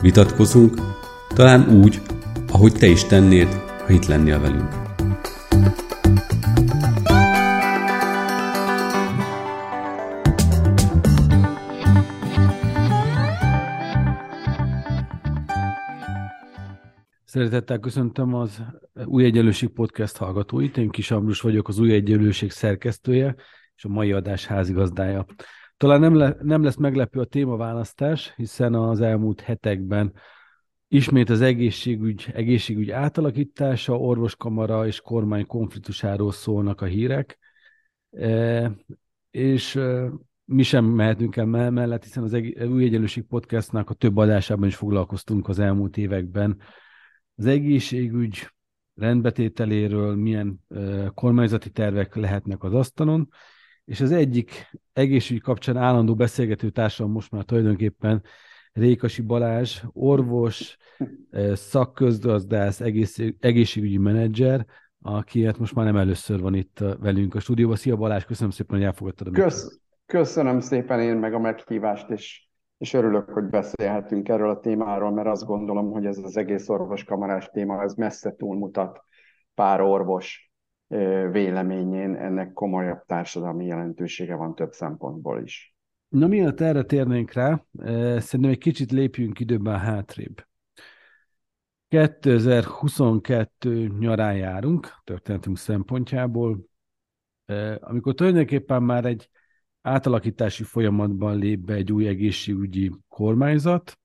vitatkozunk, talán úgy, ahogy te is tennéd, ha itt lennél velünk. Szeretettel köszöntöm az Új Egyenlőség Podcast hallgatóit. Én Kis Ambrus vagyok, az Új Egyenlőség szerkesztője és a mai adás házigazdája. Talán nem, le, nem lesz meglepő a témaválasztás, hiszen az elmúlt hetekben ismét az egészségügy, egészségügy átalakítása, orvoskamara és kormány konfliktusáról szólnak a hírek, e, és e, mi sem mehetünk el mellett, hiszen az Új Egyenlőség Podcastnak a több adásában is foglalkoztunk az elmúlt években. Az egészségügy rendbetételéről, milyen e, kormányzati tervek lehetnek az asztalon, és az egyik egészségügy kapcsán állandó beszélgető társam most már tulajdonképpen Rékasi Balázs, orvos, szakközgazdász, egészségügyi menedzser, aki hát most már nem először van itt velünk a stúdióban. Szia Balázs, köszönöm szépen, hogy elfogadtad a Kösz, Köszönöm szépen én meg a meghívást, és, és örülök, hogy beszélhetünk erről a témáról, mert azt gondolom, hogy ez az egész orvoskamarás téma, ez messze túlmutat pár orvos véleményén ennek komolyabb társadalmi jelentősége van több szempontból is. Na mielőtt erre térnénk rá, szerintem egy kicsit lépjünk időben hátrébb. 2022 nyarán járunk, történetünk szempontjából, amikor tulajdonképpen már egy átalakítási folyamatban lép be egy új egészségügyi kormányzat,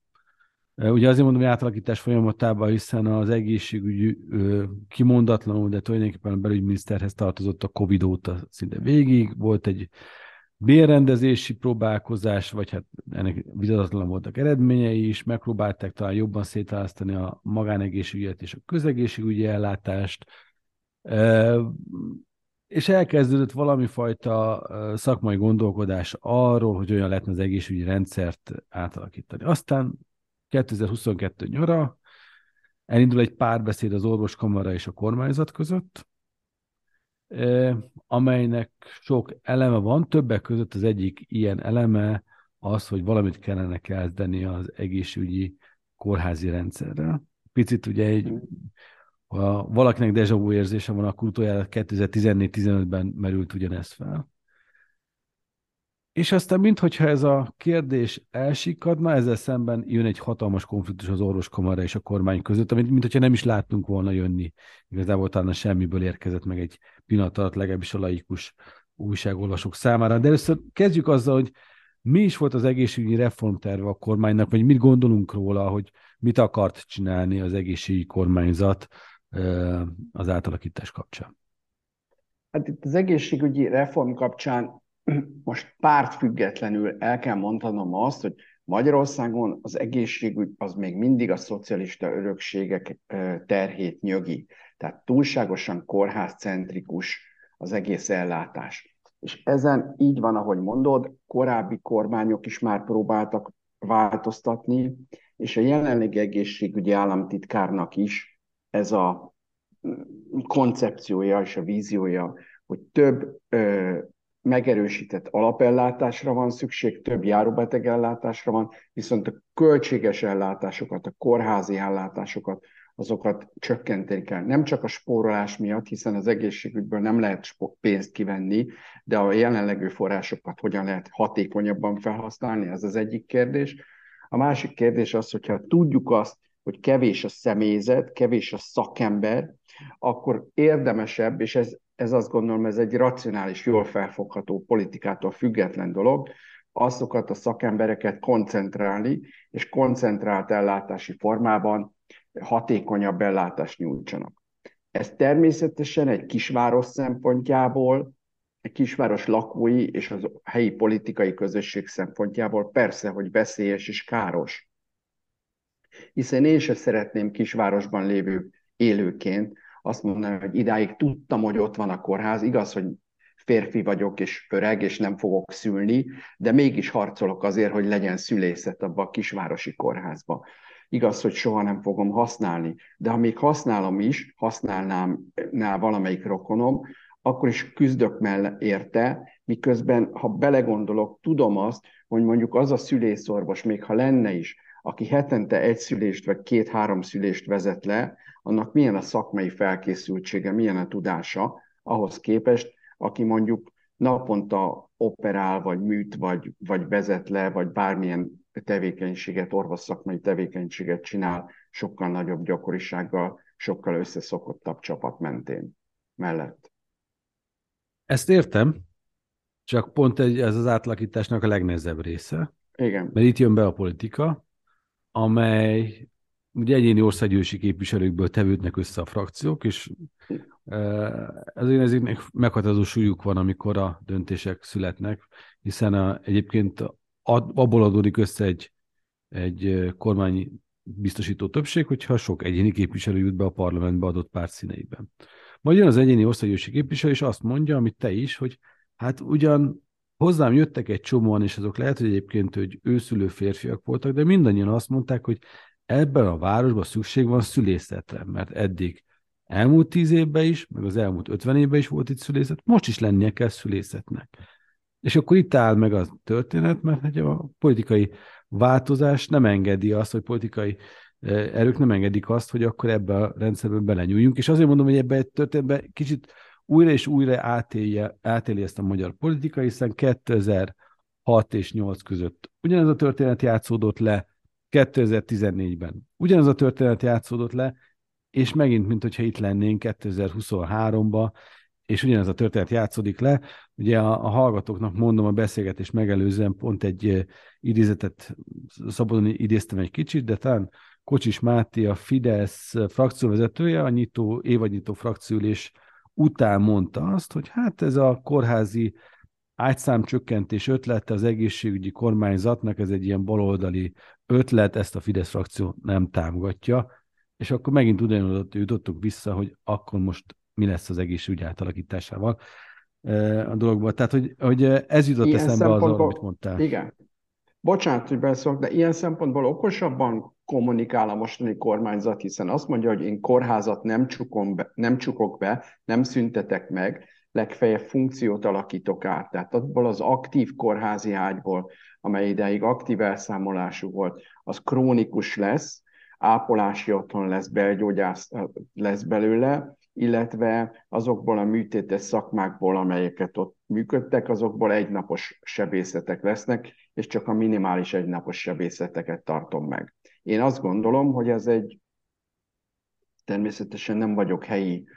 Ugye azért mondom, hogy átalakítás folyamatában, hiszen az egészségügy kimondatlanul, de tulajdonképpen a belügyminiszterhez tartozott a Covid óta szinte végig. Volt egy bérrendezési próbálkozás, vagy hát ennek vitatlan voltak eredményei is, megpróbálták talán jobban szétválasztani a magánegészségügyet és a közegészségügyi ellátást, és elkezdődött valami fajta szakmai gondolkodás arról, hogy olyan lehetne az egészségügyi rendszert átalakítani. Aztán 2022 nyara, elindul egy párbeszéd az orvoskamara és a kormányzat között, amelynek sok eleme van, többek között az egyik ilyen eleme az, hogy valamit kellene kezdeni az egészségügyi kórházi rendszerrel. Picit ugye egy, ha valakinek deja vu érzése van, akkor utoljára 2014-15-ben merült ugyanez fel. És aztán, minthogyha ez a kérdés elsikadna, ezzel szemben jön egy hatalmas konfliktus az orvoskamara és a kormány között, amit mintha nem is láttunk volna jönni. Igazából talán semmiből érkezett meg egy pillanat alatt, legalábbis a laikus újságolvasók számára. De először kezdjük azzal, hogy mi is volt az egészségügyi reformterve a kormánynak, vagy mit gondolunk róla, hogy mit akart csinálni az egészségügyi kormányzat az átalakítás kapcsán? Hát itt az egészségügyi reform kapcsán most pártfüggetlenül el kell mondanom azt, hogy Magyarországon az egészségügy az még mindig a szocialista örökségek terhét nyögi. Tehát túlságosan kórházcentrikus az egész ellátás. És ezen így van, ahogy mondod, korábbi kormányok is már próbáltak változtatni, és a jelenlegi egészségügyi államtitkárnak is ez a mm, koncepciója és a víziója, hogy több megerősített alapellátásra van szükség, több járóbeteg ellátásra van, viszont a költséges ellátásokat, a kórházi ellátásokat, azokat csökkenteni kell. Nem csak a spórolás miatt, hiszen az egészségügyből nem lehet pénzt kivenni, de a jelenlegű forrásokat hogyan lehet hatékonyabban felhasználni, ez az egyik kérdés. A másik kérdés az, hogyha tudjuk azt, hogy kevés a személyzet, kevés a szakember, akkor érdemesebb, és ez ez azt gondolom, ez egy racionális, jól felfogható politikától független dolog, azokat a szakembereket koncentrálni, és koncentrált ellátási formában hatékonyabb ellátást nyújtsanak. Ez természetesen egy kisváros szempontjából, egy kisváros lakói és az helyi politikai közösség szempontjából persze, hogy veszélyes és káros. Hiszen én se szeretném kisvárosban lévő élőként azt mondani, hogy idáig tudtam, hogy ott van a kórház. Igaz, hogy férfi vagyok, és öreg, és nem fogok szülni, de mégis harcolok azért, hogy legyen szülészet abba a kisvárosi kórházba. Igaz, hogy soha nem fogom használni, de ha még használom is, használnám nál valamelyik rokonom, akkor is küzdök mellett érte, miközben, ha belegondolok, tudom azt, hogy mondjuk az a szülészorvos, még ha lenne is, aki hetente egy szülést vagy két-három szülést vezet le, annak milyen a szakmai felkészültsége, milyen a tudása ahhoz képest, aki mondjuk naponta operál, vagy műt, vagy, vagy vezet le, vagy bármilyen tevékenységet, orvosszakmai tevékenységet csinál, sokkal nagyobb gyakorisággal, sokkal összeszokottabb csapat mentén mellett. Ezt értem, csak pont egy, ez az átlakításnak a legnehezebb része. Igen. Mert itt jön be a politika, amely ugye egyéni országgyűlési képviselőkből tevődnek össze a frakciók, és ezért ezeknek meghatározó súlyuk van, amikor a döntések születnek, hiszen a, egyébként abból adódik össze egy, egy kormány biztosító többség, hogyha sok egyéni képviselő jut be a parlamentbe adott párt színeiben. Majd jön az egyéni országgyűlési képviselő, és azt mondja, amit te is, hogy hát ugyan hozzám jöttek egy csomóan, és azok lehet, hogy egyébként, hogy őszülő férfiak voltak, de mindannyian azt mondták, hogy ebben a városban szükség van szülészetre, mert eddig elmúlt tíz évben is, meg az elmúlt ötven évben is volt itt szülészet, most is lennie kell szülészetnek. És akkor itt áll meg a történet, mert hogy a politikai változás nem engedi azt, hogy politikai erők nem engedik azt, hogy akkor ebbe a rendszerbe belenyúljunk. És azért mondom, hogy ebbe egy történetben kicsit újra és újra átélje, átéli ezt a magyar politika, hiszen 2006 és 8 között ugyanez a történet játszódott le, 2014-ben ugyanez a történet játszódott le, és megint, mint hogyha itt lennénk 2023-ba, és ugyanez a történet játszódik le. Ugye a, a hallgatóknak mondom a beszélgetés megelőzően pont egy idézetet szabadon idéztem egy kicsit, de talán Kocsis Máté, a Fidesz frakcióvezetője, a nyitó, évadnyitó frakciülés után mondta azt, hogy hát ez a kórházi ágyszámcsökkentés ötlete az egészségügyi kormányzatnak, ez egy ilyen baloldali ötlet, ezt a Fidesz frakció nem támogatja, és akkor megint ugyanoda jutottuk vissza, hogy akkor most mi lesz az egészségügy átalakításával a dologban. Tehát, hogy, hogy ez jutott ilyen eszembe az, amit mondtál. Igen. Bocsánat, hogy beszélok, de ilyen szempontból okosabban kommunikál a mostani kormányzat, hiszen azt mondja, hogy én kórházat nem, csukom be, nem csukok be, nem szüntetek meg, legfeljebb funkciót alakítok át. Tehát abból az aktív kórházi ágyból, amely ideig aktív elszámolású volt, az krónikus lesz, ápolási otthon lesz, belgyógyász lesz belőle, illetve azokból a műtétes szakmákból, amelyeket ott működtek, azokból egynapos sebészetek lesznek, és csak a minimális egynapos sebészeteket tartom meg. Én azt gondolom, hogy ez egy, természetesen nem vagyok helyi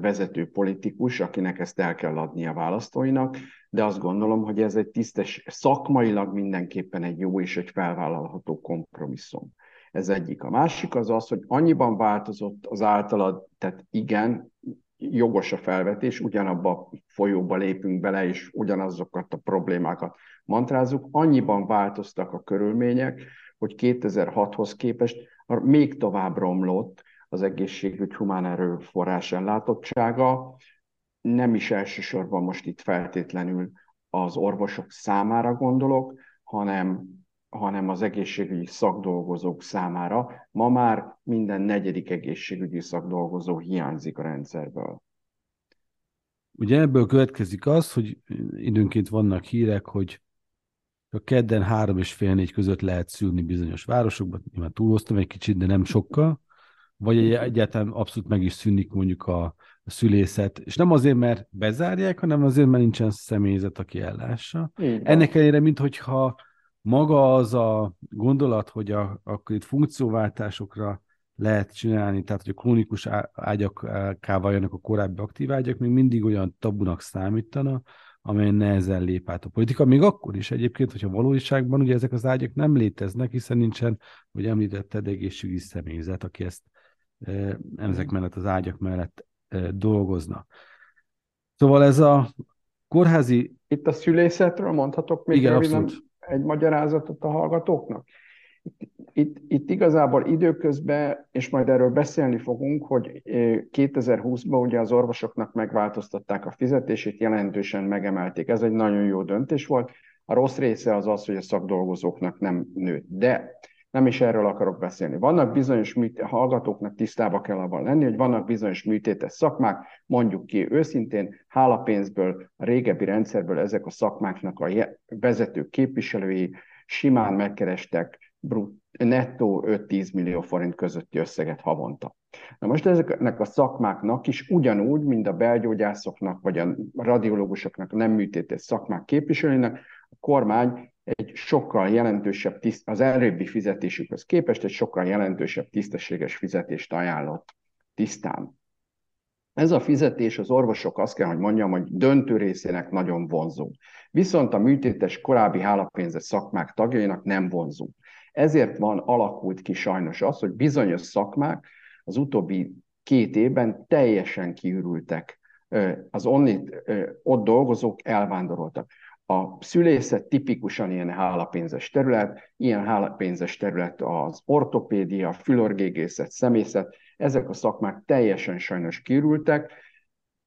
vezető politikus, akinek ezt el kell adni a választóinak, de azt gondolom, hogy ez egy tisztes, szakmailag mindenképpen egy jó és egy felvállalható kompromisszum. Ez egyik. A másik az az, hogy annyiban változott az általad, tehát igen, jogos a felvetés, ugyanabba a folyóba lépünk bele, és ugyanazokat a problémákat mantrázunk, annyiban változtak a körülmények, hogy 2006-hoz képest még tovább romlott az egészségügy humán erőforrás ellátottsága, nem is elsősorban most itt feltétlenül az orvosok számára gondolok, hanem hanem az egészségügyi szakdolgozók számára. Ma már minden negyedik egészségügyi szakdolgozó hiányzik a rendszerből. Ugye ebből következik az, hogy időnként vannak hírek, hogy a kedden három és fél négy között lehet szülni bizonyos városokban, nyilván túlhoztam egy kicsit, de nem sokkal, vagy egyáltalán abszolút meg is szűnik mondjuk a, szülészet, és nem azért, mert bezárják, hanem azért, mert nincsen személyzet, aki ellássa. Ennek ellenére, minthogyha maga az a gondolat, hogy a, akkor itt funkcióváltásokra lehet csinálni, tehát hogy a krónikus ágyaká váljanak a korábbi aktív ágyak, még mindig olyan tabunak számítana, amely nehezen lép át a politika, még akkor is egyébként, hogyha valóságban ugye ezek az ágyak nem léteznek, hiszen nincsen, hogy említetted, egészségügyi személyzet, aki ezt ezek mellett az ágyak mellett e, dolgozna. Szóval ez a kórházi... Itt a szülészetről mondhatok még Igen, abszolút egy magyarázatot a hallgatóknak? itt, itt igazából időközben, és majd erről beszélni fogunk, hogy 2020-ban ugye az orvosoknak megváltoztatták a fizetését, jelentősen megemelték. Ez egy nagyon jó döntés volt. A rossz része az az, hogy a szakdolgozóknak nem nőtt. De nem is erről akarok beszélni. Vannak bizonyos műt, hallgatóknak tisztába kell abban lenni, hogy vannak bizonyos műtétes szakmák, mondjuk ki őszintén, hálapénzből, a régebbi rendszerből ezek a szakmáknak a vezető képviselői simán megkerestek brut, nettó 5-10 millió forint közötti összeget havonta. Na most ezeknek a szakmáknak is ugyanúgy, mint a belgyógyászoknak, vagy a radiológusoknak, nem műtétes szakmák képviselőinek, a kormány egy sokkal jelentősebb, tiszt, az előbbi fizetésükhöz képest egy sokkal jelentősebb tisztességes fizetést ajánlott tisztán. Ez a fizetés az orvosok azt kell, hogy mondjam, hogy döntő részének nagyon vonzó. Viszont a műtétes korábbi hálapénzes szakmák tagjainak nem vonzó. Ezért van, alakult ki sajnos az, hogy bizonyos szakmák az utóbbi két évben teljesen kiürültek. Az onnit, ott dolgozók elvándoroltak. A szülészet tipikusan ilyen hálapénzes terület, ilyen hálapénzes terület az ortopédia, fülorgégészet, szemészet, ezek a szakmák teljesen sajnos kirültek,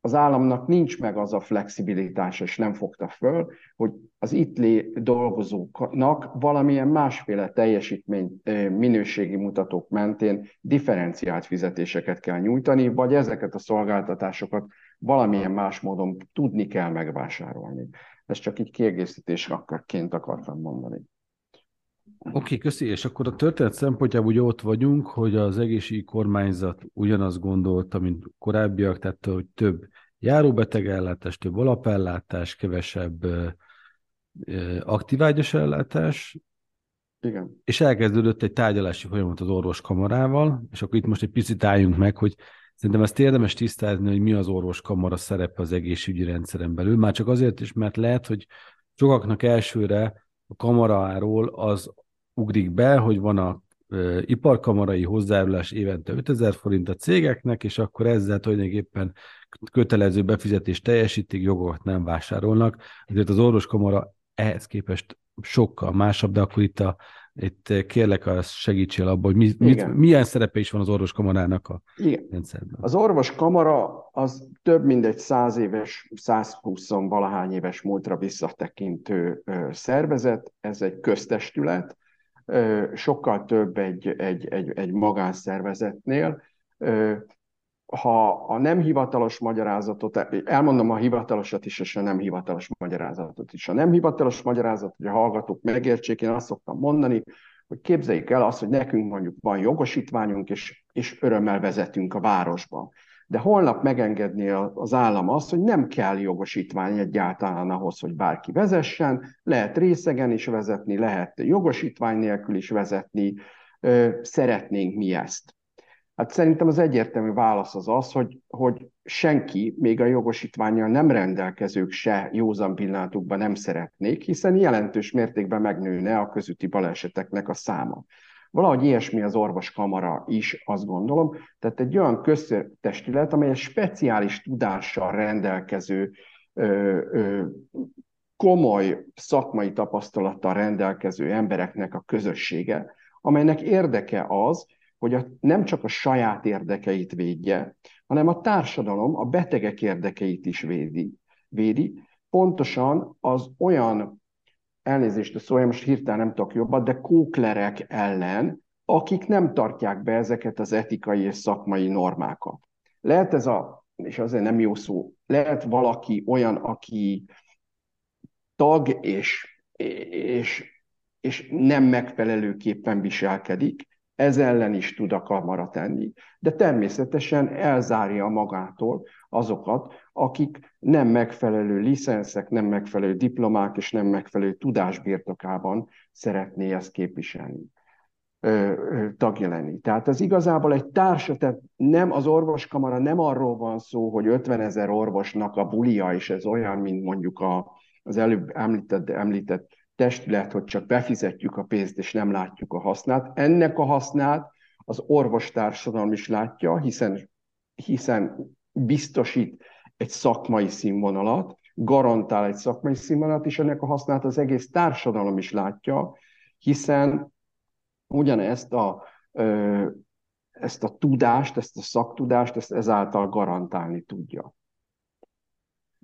az államnak nincs meg az a flexibilitás, és nem fogta föl, hogy az itt lé dolgozóknak valamilyen másféle teljesítmény minőségi mutatók mentén differenciált fizetéseket kell nyújtani, vagy ezeket a szolgáltatásokat valamilyen más módon tudni kell megvásárolni. Ezt csak így kiegészítésként akartam mondani. Oké, okay, köszi. És akkor a történet szempontjából ugye ott vagyunk, hogy az egészségügyi kormányzat ugyanazt gondolta, mint korábbiak, tehát hogy több járóbetegellátás, több alapellátás, kevesebb aktívágyas ellátás, igen. És elkezdődött egy tárgyalási folyamat az orvoskamarával, és akkor itt most egy picit álljunk meg, hogy Szerintem ezt érdemes tisztázni, hogy mi az orvoskamara szerepe az egészségügyi rendszeren belül. Már csak azért is, mert lehet, hogy sokaknak elsőre a kamaráról az ugrik be, hogy van a e, iparkamarai hozzájárulás évente 5000 forint a cégeknek, és akkor ezzel tulajdonképpen kötelező befizetés teljesítik, jogokat nem vásárolnak. Ezért az orvoskamara ehhez képest sokkal másabb, de akkor itt a itt eh, kérlek, az segítsél abban, hogy mi, mit, milyen szerepe is van az orvoskamarának a Igen. rendszerben. Az orvoskamara az több mint egy száz éves, 120 valahány éves múltra visszatekintő szervezet, ez egy köztestület, sokkal több egy, egy, egy, egy magánszervezetnél ha a nem hivatalos magyarázatot, elmondom a hivatalosat is, és a nem hivatalos magyarázatot is. A nem hivatalos magyarázat, hogy a hallgatók megértsék, én azt szoktam mondani, hogy képzeljük el azt, hogy nekünk mondjuk van jogosítványunk, és, és örömmel vezetünk a városba. De holnap megengedni az állam azt, hogy nem kell jogosítvány egyáltalán ahhoz, hogy bárki vezessen, lehet részegen is vezetni, lehet jogosítvány nélkül is vezetni, szeretnénk mi ezt. Hát szerintem az egyértelmű válasz az az, hogy, hogy senki, még a jogosítványjal nem rendelkezők se józan pillanatukban nem szeretnék, hiszen jelentős mértékben megnőne a közúti baleseteknek a száma. Valahogy ilyesmi az orvoskamara is, azt gondolom. Tehát egy olyan köztestület, amely egy speciális tudással rendelkező, ö, ö, komoly szakmai tapasztalattal rendelkező embereknek a közössége, amelynek érdeke az, hogy a, nem csak a saját érdekeit védje, hanem a társadalom, a betegek érdekeit is védi. védi. Pontosan az olyan, elnézést a szója, most hirtelen nem tudok jobban, de kóklerek ellen, akik nem tartják be ezeket az etikai és szakmai normákat. Lehet ez a, és azért nem jó szó, lehet valaki olyan, aki tag és, és, és nem megfelelőképpen viselkedik, ez ellen is tud a kamara tenni. De természetesen elzárja magától azokat, akik nem megfelelő licenszek, nem megfelelő diplomák és nem megfelelő tudás birtokában szeretné ezt képviselni tagja lenni. Tehát ez igazából egy társa, tehát nem az orvoskamara nem arról van szó, hogy 50 ezer orvosnak a bulia, és ez olyan, mint mondjuk a, az előbb említett, említett testület, hogy csak befizetjük a pénzt, és nem látjuk a hasznát. Ennek a hasznát az orvostársadalom is látja, hiszen, hiszen biztosít egy szakmai színvonalat, garantál egy szakmai színvonalat, és ennek a hasznát az egész társadalom is látja, hiszen ugyanezt a, ezt a tudást, ezt a szaktudást, ezt ezáltal garantálni tudja.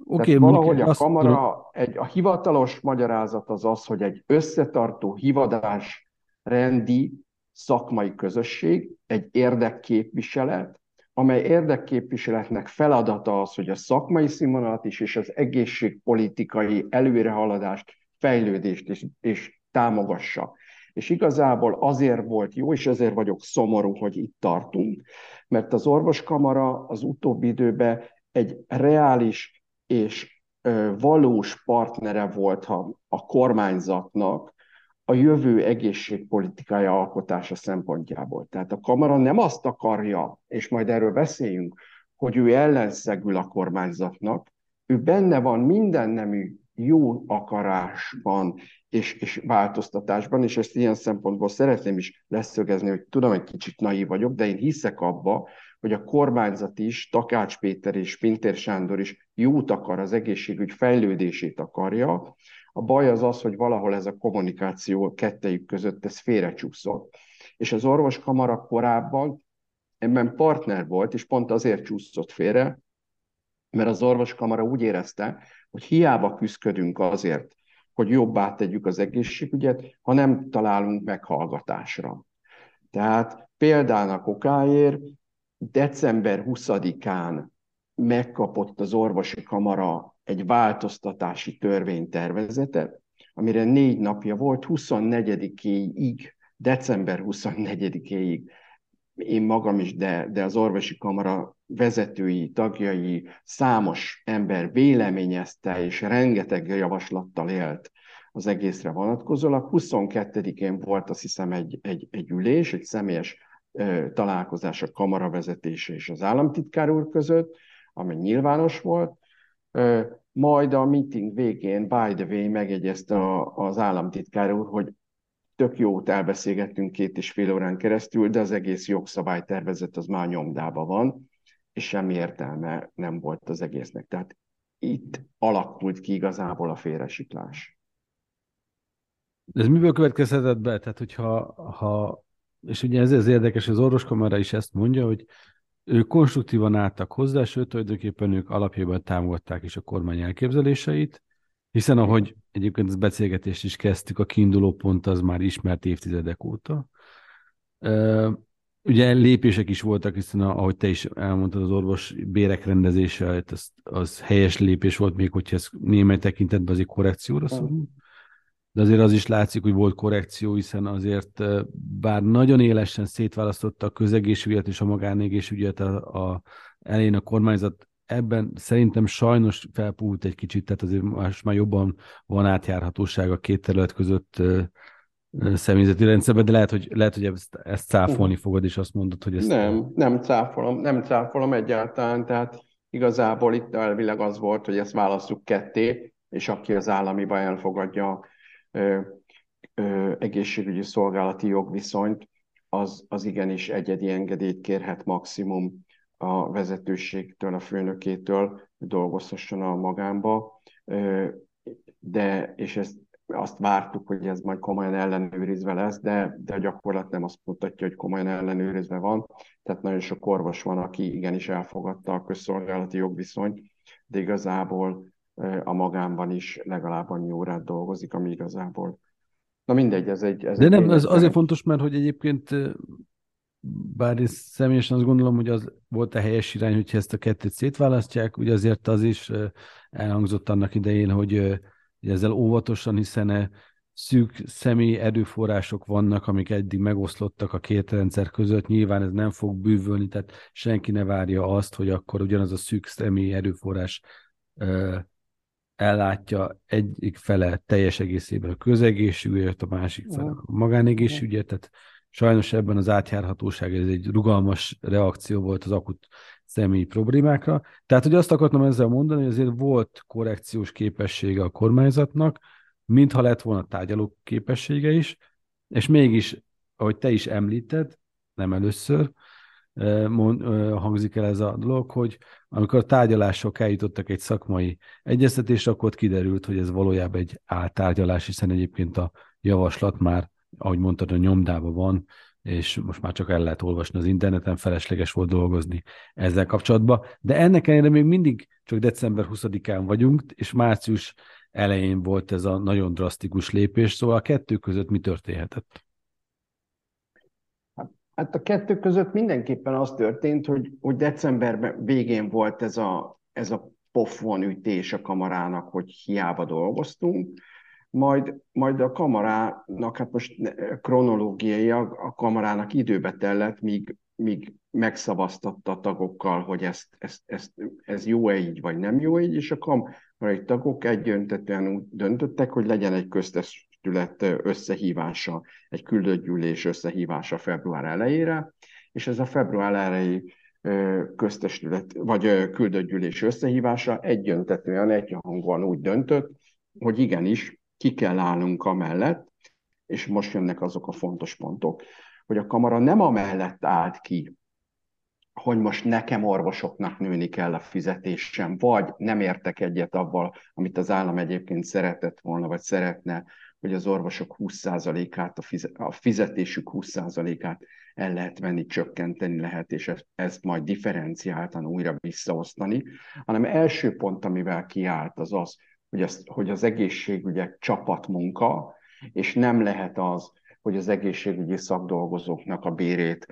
Okay, Tehát valahogy a kamara, egy, a hivatalos magyarázat az az, hogy egy összetartó hivadás rendi szakmai közösség, egy érdekképviselet, amely érdekképviseletnek feladata az, hogy a szakmai színvonalat is és az egészségpolitikai előrehaladást, fejlődést is, is támogassa. És igazából azért volt jó, és ezért vagyok szomorú, hogy itt tartunk, mert az orvoskamara az utóbbi időben egy reális és valós partnere volt a kormányzatnak a jövő egészségpolitikája alkotása szempontjából. Tehát a kamara nem azt akarja, és majd erről beszéljünk, hogy ő ellenszegül a kormányzatnak, ő benne van minden nemű jó akarásban és, és változtatásban, és ezt ilyen szempontból szeretném is leszögezni, hogy tudom, egy kicsit naív vagyok, de én hiszek abba, hogy a kormányzat is, Takács Péter és Pintér Sándor is jót akar, az egészségügy fejlődését akarja. A baj az az, hogy valahol ez a kommunikáció kettejük között ez félrecsúszott. És az orvoskamara korábban ebben partner volt, és pont azért csúszott félre, mert az orvoskamara úgy érezte, hogy hiába küzdködünk azért, hogy jobbá tegyük az egészségügyet, ha nem találunk meghallgatásra. Tehát példának okáért december 20-án megkapott az orvosi kamara egy változtatási törvénytervezetet, amire négy napja volt, 24-éig, december 24-éig én magam is, de, de az orvosi kamara vezetői, tagjai, számos ember véleményezte, és rengeteg javaslattal élt az egészre vonatkozólag. 22-én volt azt hiszem egy, egy, egy ülés, egy személyes ö, találkozás a kamara vezetése és az államtitkár úr között, ami nyilvános volt. Majd a meeting végén, by the way, megjegyezte a, az államtitkár úr, hogy tök jót elbeszélgettünk két és fél órán keresztül, de az egész jogszabálytervezet az már nyomdába van, és semmi értelme nem volt az egésznek. Tehát itt alakult ki igazából a félresiklás. Ez miből következhetett be? Tehát, hogyha, ha, és ugye ez az érdekes, az orvoskamara is ezt mondja, hogy ők konstruktívan álltak hozzá, sőt, tulajdonképpen ők alapjában támogatták is a kormány elképzeléseit, hiszen ahogy egyébként az beszélgetést is kezdtük, a kiinduló pont az már ismert évtizedek óta. Ugye lépések is voltak, hiszen ahogy te is elmondtad, az orvos bérek rendezése, hát az, az helyes lépés volt, még hogyha ez némely tekintetben azért korrekcióra szorul. De azért az is látszik, hogy volt korrekció, hiszen azért bár nagyon élesen szétválasztotta a közegészségügyet és a magánégészségügyet a, a elején a kormányzat ebben szerintem sajnos felpult egy kicsit, tehát azért most már jobban van átjárhatóság a két terület között személyzeti rendszerben, de lehet, hogy, lehet, hogy ezt, ezt cáfolni fogod, és azt mondod, hogy ezt... Nem, nem cáfolom, nem cáfolom egyáltalán, tehát igazából itt elvileg az volt, hogy ezt választjuk ketté, és aki az államiba elfogadja egészségügyi szolgálati jogviszonyt, az, az igenis egyedi engedélyt kérhet maximum a vezetőségtől, a főnökétől, hogy dolgozhasson a magánba, de, és ezt azt vártuk, hogy ez majd komolyan ellenőrizve lesz, de, de a gyakorlat nem azt mutatja, hogy komolyan ellenőrizve van. Tehát nagyon sok orvos van, aki igenis elfogadta a közszolgálati jogviszonyt, de igazából a magánban is legalább annyi órát dolgozik, ami igazából. Na mindegy, ez egy... Ez de egy nem, ez azért fontos, mert hogy egyébként bár én személyesen azt gondolom, hogy az volt a helyes irány, hogyha ezt a kettőt szétválasztják, ugye azért az is elhangzott annak idején, hogy ezzel óvatosan, hiszen szűk személyi erőforrások vannak, amik eddig megoszlottak a két rendszer között. Nyilván ez nem fog bűvölni, tehát senki ne várja azt, hogy akkor ugyanaz a szűk személyi erőforrás ellátja egyik fele teljes egészében a közegészségügyet, a másik fele a magánegészségügyet, tehát Sajnos ebben az átjárhatóság ez egy rugalmas reakció volt az akut személyi problémákra. Tehát, hogy azt akartam ezzel mondani, hogy azért volt korrekciós képessége a kormányzatnak, mintha lett volna tárgyaló képessége is, és mégis, ahogy te is említed, nem először, mond, hangzik el ez a dolog, hogy amikor a tárgyalások eljutottak egy szakmai egyeztetésre, akkor ott kiderült, hogy ez valójában egy áltárgyalás, hiszen egyébként a javaslat már ahogy mondtad, a nyomdában van, és most már csak el lehet olvasni az interneten, felesleges volt dolgozni ezzel kapcsolatban. De ennek ellenére még mindig csak december 20-án vagyunk, és március elején volt ez a nagyon drasztikus lépés, szóval a kettő között mi történhetett? Hát a kettő között mindenképpen az történt, hogy, hogy decemberben végén volt ez a, ez a pofon ütés a kamarának, hogy hiába dolgoztunk, majd, majd a kamarának, hát most kronológiai, a, kamarának időbe tellett, míg, míg megszavaztatta a tagokkal, hogy ezt, ezt, ezt, ez jó-e így, vagy nem jó így, és a kamarai tagok egyöntetően úgy döntöttek, hogy legyen egy köztestület összehívása, egy küldött gyűlés összehívása február elejére, és ez a február elejé köztestület, vagy küldött gyűlés összehívása egyöntetően, egyhangúan úgy döntött, hogy igenis, ki kell állnunk amellett, és most jönnek azok a fontos pontok, hogy a kamara nem amellett állt ki, hogy most nekem orvosoknak nőni kell a fizetésem, vagy nem értek egyet abban, amit az állam egyébként szeretett volna, vagy szeretne, hogy az orvosok 20%-át, a fizetésük 20%-át el lehet venni, csökkenteni lehet, és ezt majd differenciáltan újra visszaosztani, hanem első pont, amivel kiállt, az az, hogy, az, hogy az egészségügyek csapatmunka, és nem lehet az, hogy az egészségügyi szakdolgozóknak a bérét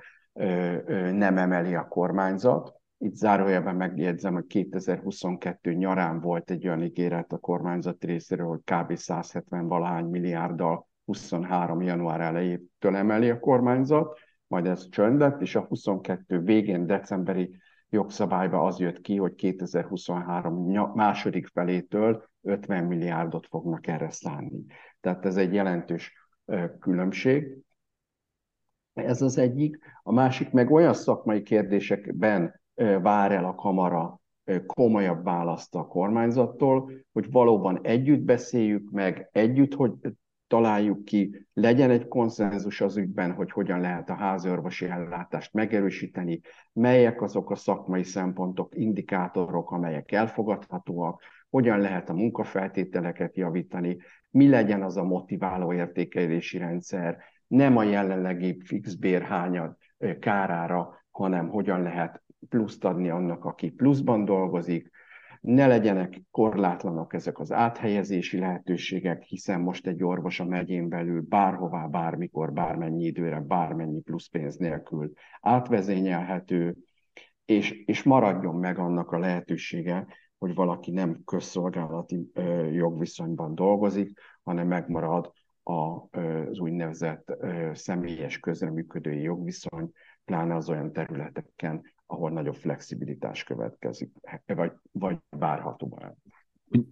nem emeli a kormányzat. Itt zárójelben megjegyzem, hogy 2022 nyarán volt egy olyan ígéret a kormányzat részéről, hogy kb. 170 valahány milliárddal 23. január elejétől emeli a kormányzat, majd ez csönd lett, és a 22 végén decemberi jogszabályba az jött ki, hogy 2023 második felétől 50 milliárdot fognak erre szánni. Tehát ez egy jelentős különbség. Ez az egyik. A másik meg olyan szakmai kérdésekben vár el a kamara komolyabb választ a kormányzattól, hogy valóban együtt beszéljük meg, együtt, hogy találjuk ki, legyen egy konszenzus az ügyben, hogy hogyan lehet a háziorvosi ellátást megerősíteni, melyek azok a szakmai szempontok, indikátorok, amelyek elfogadhatóak, hogyan lehet a munkafeltételeket javítani, mi legyen az a motiváló értékelési rendszer, nem a jelenlegi fix bérhányad kárára, hanem hogyan lehet pluszt adni annak, aki pluszban dolgozik, ne legyenek korlátlanok ezek az áthelyezési lehetőségek, hiszen most egy orvos a megyén belül bárhová, bármikor, bármennyi időre, bármennyi plusz pénz nélkül átvezényelhető, és, és maradjon meg annak a lehetősége, hogy valaki nem közszolgálati ö, jogviszonyban dolgozik, hanem megmarad a, az úgynevezett ö, személyes közreműködői jogviszony, pláne az olyan területeken, ahol nagyobb flexibilitás következik, vagy, vagy várható.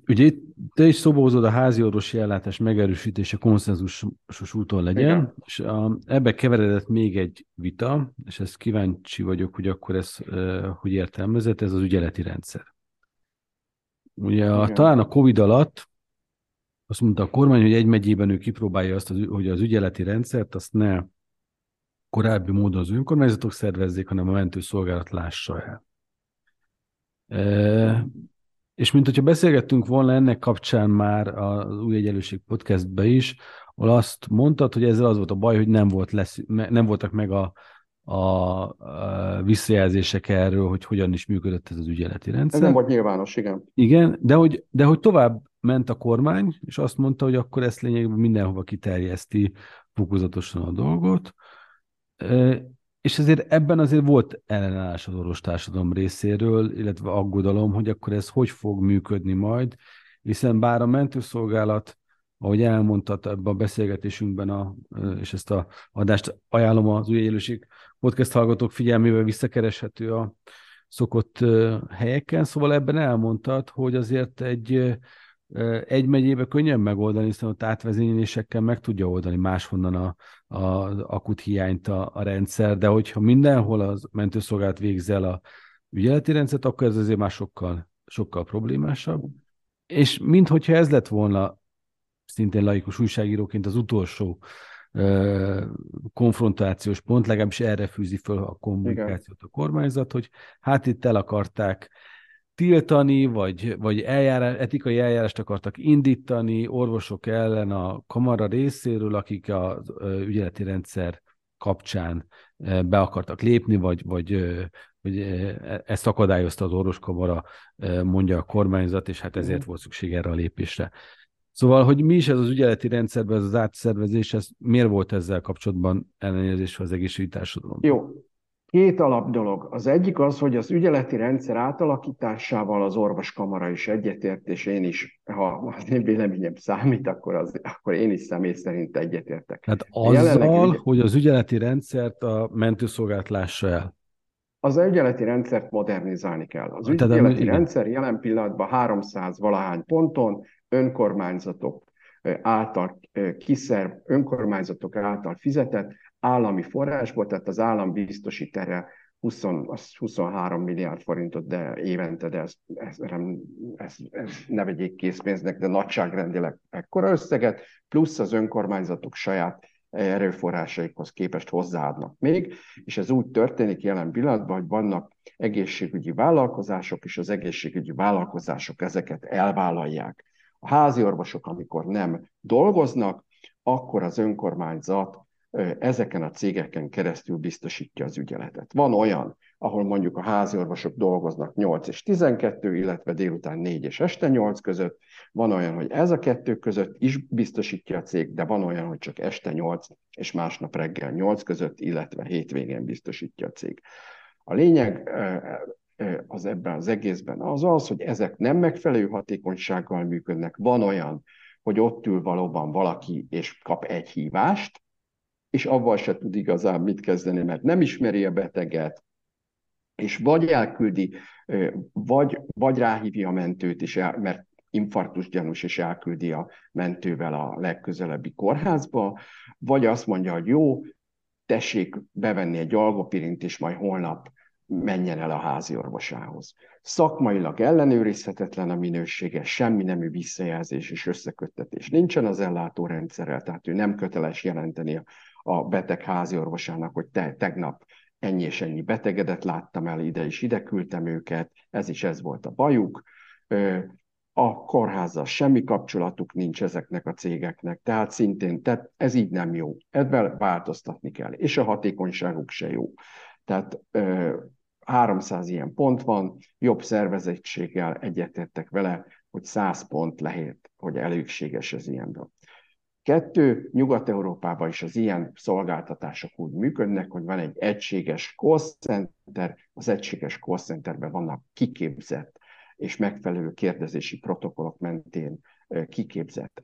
Ugye itt te is szóba hozod a házi orvosi ellátás megerősítése konszenzusos úton legyen, Igen. és a, ebbe keveredett még egy vita, és ezt kíváncsi vagyok, hogy akkor ez hogy értelmezett, ez az ügyeleti rendszer. Ugye a, talán a Covid alatt azt mondta a kormány, hogy egy megyében ő kipróbálja azt, hogy az ügyeleti rendszert azt ne korábbi módon az önkormányzatok szervezzék, hanem a mentőszolgálat lássa el. E, és mint hogyha beszélgettünk volna ennek kapcsán már az Új Egyenlőség podcastbe is, ahol azt mondtad, hogy ezzel az volt a baj, hogy nem, volt lesz, nem voltak meg a, a, a visszajelzések erről, hogy hogyan is működött ez az ügyeleti rendszer. Ez nem volt nyilvános, igen. Igen, de hogy, de hogy tovább ment a kormány, és azt mondta, hogy akkor ezt lényegben mindenhova kiterjeszti fokozatosan a dolgot, és azért ebben azért volt ellenállás az orvos társadalom részéről, illetve aggodalom, hogy akkor ez hogy fog működni majd, hiszen bár a mentőszolgálat, ahogy elmondtad ebben a beszélgetésünkben, a, és ezt a adást ajánlom az új élőség podcast hallgatók figyelmével visszakereshető a szokott helyeken, szóval ebben elmondtad, hogy azért egy egy megyébe könnyen megoldani, hiszen ott átvezényelésekkel meg tudja oldani máshonnan a, az akut hiányt a, a rendszer, de hogyha mindenhol az mentőszolgálat végzel a ügyeleti rendszert, akkor ez azért már sokkal, sokkal problémásabb. És minthogyha ez lett volna szintén laikus újságíróként az utolsó ö, konfrontációs pont, legalábbis erre fűzi föl a kommunikációt a kormányzat, hogy hát itt el akarták tiltani, vagy, vagy eljárás, etikai eljárást akartak indítani orvosok ellen a kamara részéről, akik az ügyeleti rendszer kapcsán be akartak lépni, vagy, vagy, vagy ezt akadályozta az orvoskamara, mondja a kormányzat, és hát ezért volt szükség erre a lépésre. Szóval, hogy mi is ez az ügyeleti rendszerben, ez az átszervezés, ez miért volt ezzel kapcsolatban ellenérzés az egészségügyi társadalom? Jó, Két alap dolog. Az egyik az, hogy az ügyeleti rendszer átalakításával az orvoskamara is egyetért, és én is, ha az én véleményem számít, akkor, az, akkor én is személy szerint egyetértek. Hát azzal, ügy... hogy az ügyeleti rendszert a mentőszolgált lássa el. Az ügyeleti rendszert modernizálni kell. Az ügyeleti rendszer jelen pillanatban 300 valahány ponton önkormányzatok által kiszerv, önkormányzatok által fizetett állami forrásból, tehát az állam biztosít erre 20, 23 milliárd forintot de évente, de ezt, ezt, ezt, ezt ne vegyék készpénznek, de nagyságrendileg ekkora összeget, plusz az önkormányzatok saját erőforrásaikhoz képest hozzáadnak még, és ez úgy történik jelen pillanatban, hogy vannak egészségügyi vállalkozások, és az egészségügyi vállalkozások ezeket elvállalják. A házi orvosok, amikor nem dolgoznak, akkor az önkormányzat ezeken a cégeken keresztül biztosítja az ügyeletet. Van olyan, ahol mondjuk a házi orvosok dolgoznak 8 és 12, illetve délután 4 és este 8 között. Van olyan, hogy ez a kettő között is biztosítja a cég, de van olyan, hogy csak este 8 és másnap reggel 8 között, illetve hétvégén biztosítja a cég. A lényeg az ebben az egészben az az, hogy ezek nem megfelelő hatékonysággal működnek. Van olyan, hogy ott ül valóban valaki, és kap egy hívást, és avval se tud igazán mit kezdeni, mert nem ismeri a beteget, és vagy elküldi, vagy, vagy ráhívja a mentőt, és el, mert infarktus gyanús, és elküldi a mentővel a legközelebbi kórházba, vagy azt mondja, hogy jó, tessék bevenni egy algopirint, és majd holnap menjen el a házi orvosához. Szakmailag ellenőrizhetetlen a minősége, semmi nemű visszajelzés és összeköttetés nincsen az ellátórendszerrel, tehát ő nem köteles jelenteni a a beteg házi orvosának, hogy te, tegnap ennyi és ennyi betegedet láttam el, ide is ide küldtem őket, ez is ez volt a bajuk. A kórházzal semmi kapcsolatuk nincs ezeknek a cégeknek, tehát szintén tehát ez így nem jó. Ebben változtatni kell, és a hatékonyságuk se jó. Tehát 300 ilyen pont van, jobb szervezettséggel egyetértek vele, hogy 100 pont lehet, hogy elégséges az ilyenből. Kettő, Nyugat-Európában is az ilyen szolgáltatások úgy működnek, hogy van egy egységes call center, az egységes call centerben vannak kiképzett és megfelelő kérdezési protokollok mentén kiképzett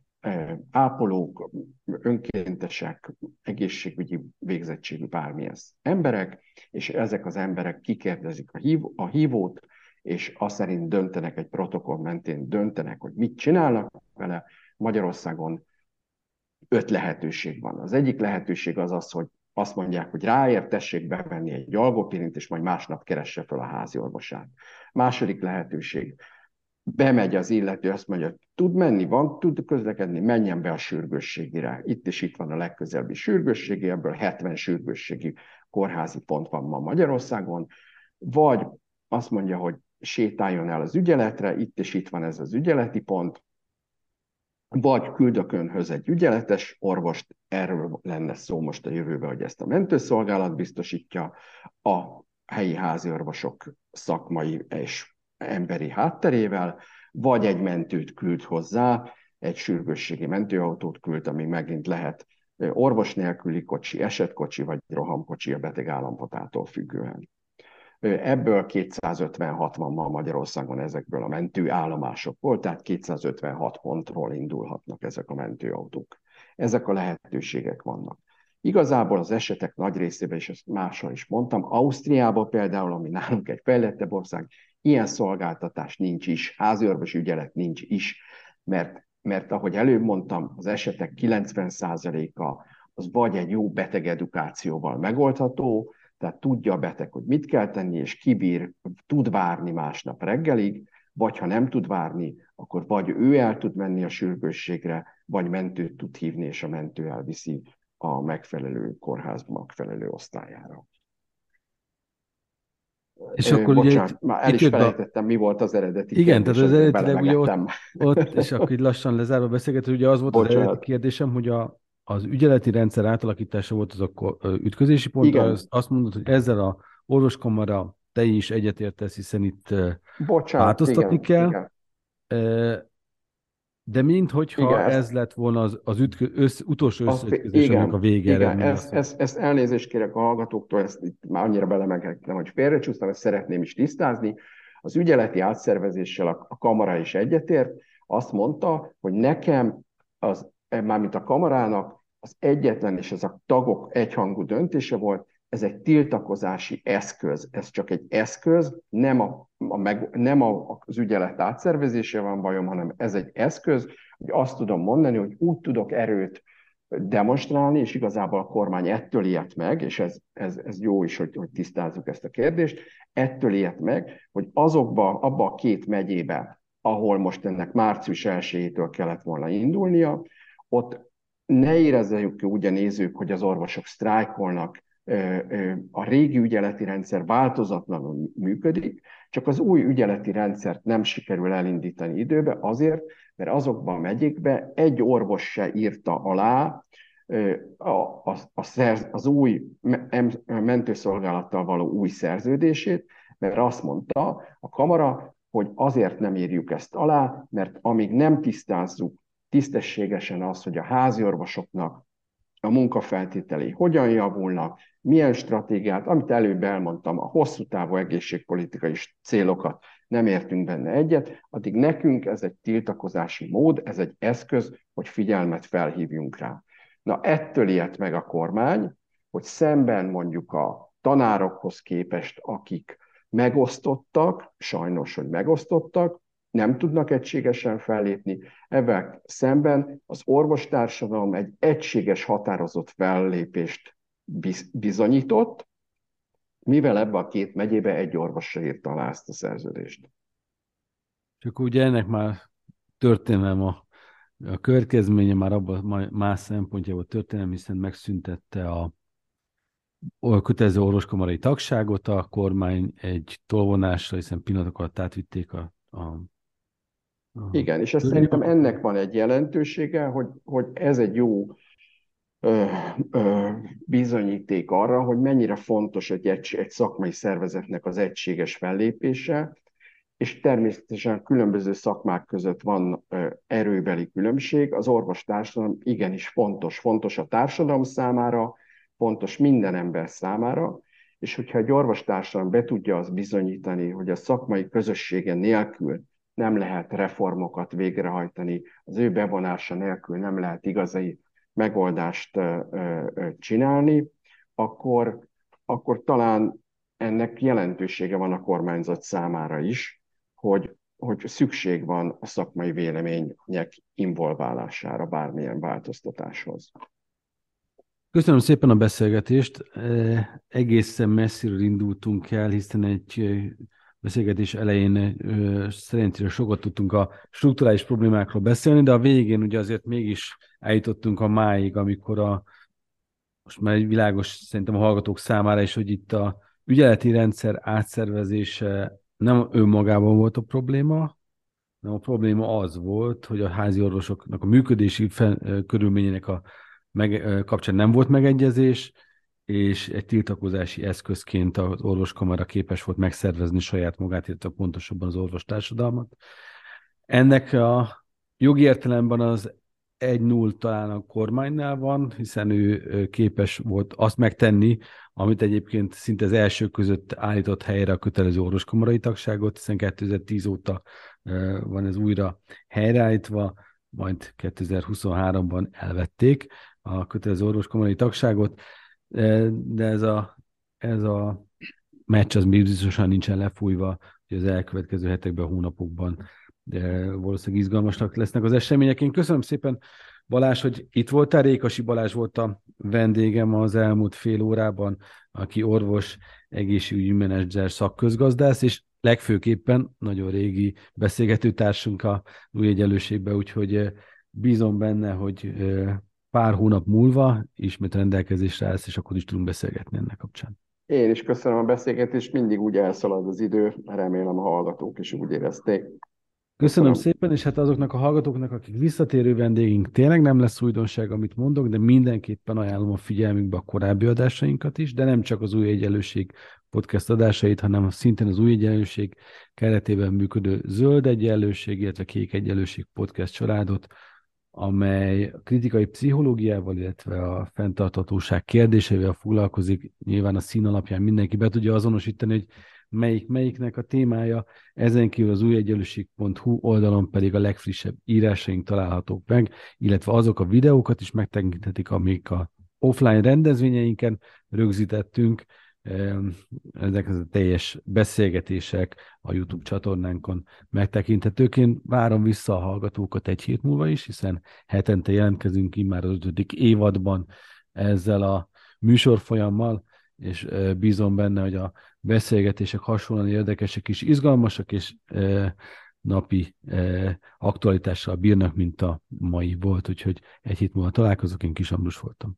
ápolók, önkéntesek, egészségügyi végzettségű bármilyen emberek, és ezek az emberek kikérdezik a, hív, a hívót, és azt szerint döntenek egy protokoll mentén, döntenek, hogy mit csinálnak vele. Magyarországon öt lehetőség van. Az egyik lehetőség az az, hogy azt mondják, hogy ráér, tessék bevenni egy algopirint, és majd másnap keresse fel a házi orvosát. Második lehetőség, bemegy az illető, azt mondja, tud menni, van, tud közlekedni, menjen be a sürgősségire. Itt is itt van a legközelebbi sürgősségi, ebből 70 sürgősségi kórházi pont van ma Magyarországon, vagy azt mondja, hogy sétáljon el az ügyeletre, itt is itt van ez az ügyeleti pont, vagy küldök önhöz egy ügyeletes orvost, erről lenne szó most a jövőben, hogy ezt a mentőszolgálat biztosítja, a helyi háziorvosok szakmai és emberi hátterével, vagy egy mentőt küld hozzá, egy sürgősségi mentőautót küld, ami megint lehet orvos nélküli kocsi, esetkocsi vagy rohamkocsi a beteg állapotától függően. Ebből 256 van ma Magyarországon ezekből a mentőállomásokból, tehát 256 pontról indulhatnak ezek a mentőautók. Ezek a lehetőségek vannak. Igazából az esetek nagy részében, és ezt máshol is mondtam, Ausztriában például, ami nálunk egy fejlettebb ország, ilyen szolgáltatás nincs is, háziorvosi ügyelet nincs is, mert, mert ahogy előbb mondtam, az esetek 90%-a az vagy egy jó beteg edukációval megoldható, tehát tudja a beteg, hogy mit kell tenni, és kibír, tud várni másnap reggelig, vagy ha nem tud várni, akkor vagy ő el tud menni a sürgősségre, vagy mentőt tud hívni, és a mentő elviszi a megfelelő kórház megfelelő osztályára. És akkor Bocsánat, ugye már el is felejtettem, a... mi volt az eredeti Igen, kérdés, tehát az eredetileg ugye ott, ott, és akkor így lassan lezárva beszélgető, ugye az volt Bocsánat. az eredeti kérdésem, hogy a, az ügyeleti rendszer átalakítása volt az a ütközési pont, az, azt mondod, hogy ezzel a orvoskamara te is egyetértesz, hiszen itt Bocsánat, változtatni igen, kell. Igen. De minthogyha igen, ez lett volna az, az ütkö, össz, utolsó összeütközésnek a vége. Igen, ezt, ezt, ezt elnézést kérek a hallgatóktól, ezt itt már annyira belemeghettem, hogy félrecsúsztam, ezt szeretném is tisztázni. Az ügyeleti átszervezéssel a, a kamara is egyetért, azt mondta, hogy nekem, az, mármint a kamarának az egyetlen és ez a tagok egyhangú döntése volt, ez egy tiltakozási eszköz, ez csak egy eszköz, nem, a, a meg, nem a, az ügyelet átszervezése van bajom, hanem ez egy eszköz, hogy azt tudom mondani, hogy úgy tudok erőt demonstrálni, és igazából a kormány ettől ilyet meg, és ez, ez, ez jó is, hogy, hogy tisztázzuk ezt a kérdést, ettől ilyet meg, hogy azokba, abba a két megyébe, ahol most ennek március 1 kellett volna indulnia, ott ne érezzük úgy a nézők, hogy az orvosok sztrájkolnak, a régi ügyeleti rendszer változatlanul működik, csak az új ügyeleti rendszert nem sikerül elindítani időbe azért, mert azokban a megyékben egy orvos se írta alá a, a, a szerz, az új mentőszolgálattal való új szerződését, mert azt mondta a kamara, hogy azért nem írjuk ezt alá, mert amíg nem tisztázzuk tisztességesen az, hogy a házi orvosoknak a munkafeltételei hogyan javulnak, milyen stratégiát, amit előbb elmondtam, a hosszú távú egészségpolitikai célokat nem értünk benne egyet, addig nekünk ez egy tiltakozási mód, ez egy eszköz, hogy figyelmet felhívjunk rá. Na ettől ilyet meg a kormány, hogy szemben mondjuk a tanárokhoz képest, akik megosztottak, sajnos, hogy megosztottak, nem tudnak egységesen fellépni. Ebben szemben az orvostársadalom egy egységes, határozott fellépést bizonyított, mivel ebbe a két megyébe egy orvos se írta alá ezt a szerződést. Csak ugye ennek már történelem a, a következménye már abban más szempontjából történelem, hiszen megszüntette a, a kötelező orvoskamarai tagságot, a kormány egy tolvonásra, hiszen pillanatokat átvitték a, a igen, és ezt szerintem ennek van egy jelentősége, hogy, hogy ez egy jó ö, ö, bizonyíték arra, hogy mennyire fontos egy, egy, egy szakmai szervezetnek az egységes fellépése, és természetesen különböző szakmák között van ö, erőbeli különbség. Az orvostársadalom igenis fontos, fontos a társadalom számára, fontos minden ember számára, és hogyha egy orvostársadalom be tudja azt bizonyítani, hogy a szakmai közössége nélkül nem lehet reformokat végrehajtani, az ő bevonása nélkül nem lehet igazi megoldást csinálni, akkor, akkor talán ennek jelentősége van a kormányzat számára is, hogy, hogy szükség van a szakmai vélemények involválására bármilyen változtatáshoz. Köszönöm szépen a beszélgetést. Egészen messziről indultunk el, hiszen egy beszélgetés elején szerencsére sokat tudtunk a strukturális problémákról beszélni, de a végén ugye azért mégis eljutottunk a máig, amikor a most már egy világos szerintem a hallgatók számára is, hogy itt a ügyeleti rendszer átszervezése nem önmagában volt a probléma, hanem a probléma az volt, hogy a házi orvosoknak a működési fel, körülményének a meg, kapcsán nem volt megegyezés, és egy tiltakozási eszközként az orvoskamara képes volt megszervezni saját magát, illetve pontosabban az orvostársadalmat. Ennek a jogi értelemben az egy null talán a kormánynál van, hiszen ő képes volt azt megtenni, amit egyébként szinte az első között állított helyre a kötelező orvoskamarai tagságot, hiszen 2010 óta van ez újra helyreállítva, majd 2023-ban elvették a kötelező orvoskamarai tagságot de ez a, ez a meccs az biztosan nincsen lefújva, hogy az elkövetkező hetekben, hónapokban de valószínűleg izgalmasnak lesznek az események. Én köszönöm szépen, Balázs, hogy itt voltál. Rékasi Balázs volt a vendégem az elmúlt fél órában, aki orvos, egészségügyi menedzser, szakközgazdász, és legfőképpen nagyon régi beszélgetőtársunk a új egyenlőségben, úgyhogy bízom benne, hogy pár hónap múlva ismét rendelkezésre állsz, és akkor is tudunk beszélgetni ennek kapcsán. Én is köszönöm a beszélgetést, mindig úgy elszalad az idő, remélem a hallgatók is úgy érezték. Köszönöm szépen, és hát azoknak a hallgatóknak, akik visszatérő vendégünk, tényleg nem lesz újdonság, amit mondok, de mindenképpen ajánlom a figyelmükbe a korábbi adásainkat is, de nem csak az új egyenlőség podcast adásait, hanem szintén az új egyenlőség keretében működő zöld egyenlőség, illetve kék egyenlőség podcast családot, amely kritikai pszichológiával, illetve a fenntartatóság kérdésével foglalkozik. Nyilván a szín alapján mindenki be tudja azonosítani, hogy melyik melyiknek a témája. Ezen kívül az újegyenlőség.hu oldalon pedig a legfrissebb írásaink találhatók meg, illetve azok a videókat is megtekinthetik, amik a offline rendezvényeinken rögzítettünk, ezek az a teljes beszélgetések a YouTube csatornánkon megtekinthetők. Én várom vissza a hallgatókat egy hét múlva is, hiszen hetente jelentkezünk immár az ötödik évadban ezzel a műsorfolyammal, és bízom benne, hogy a beszélgetések hasonlóan érdekesek és izgalmasak, és napi aktualitással bírnak, mint a mai volt, úgyhogy egy hét múlva találkozok, én Kis Ambrus voltam.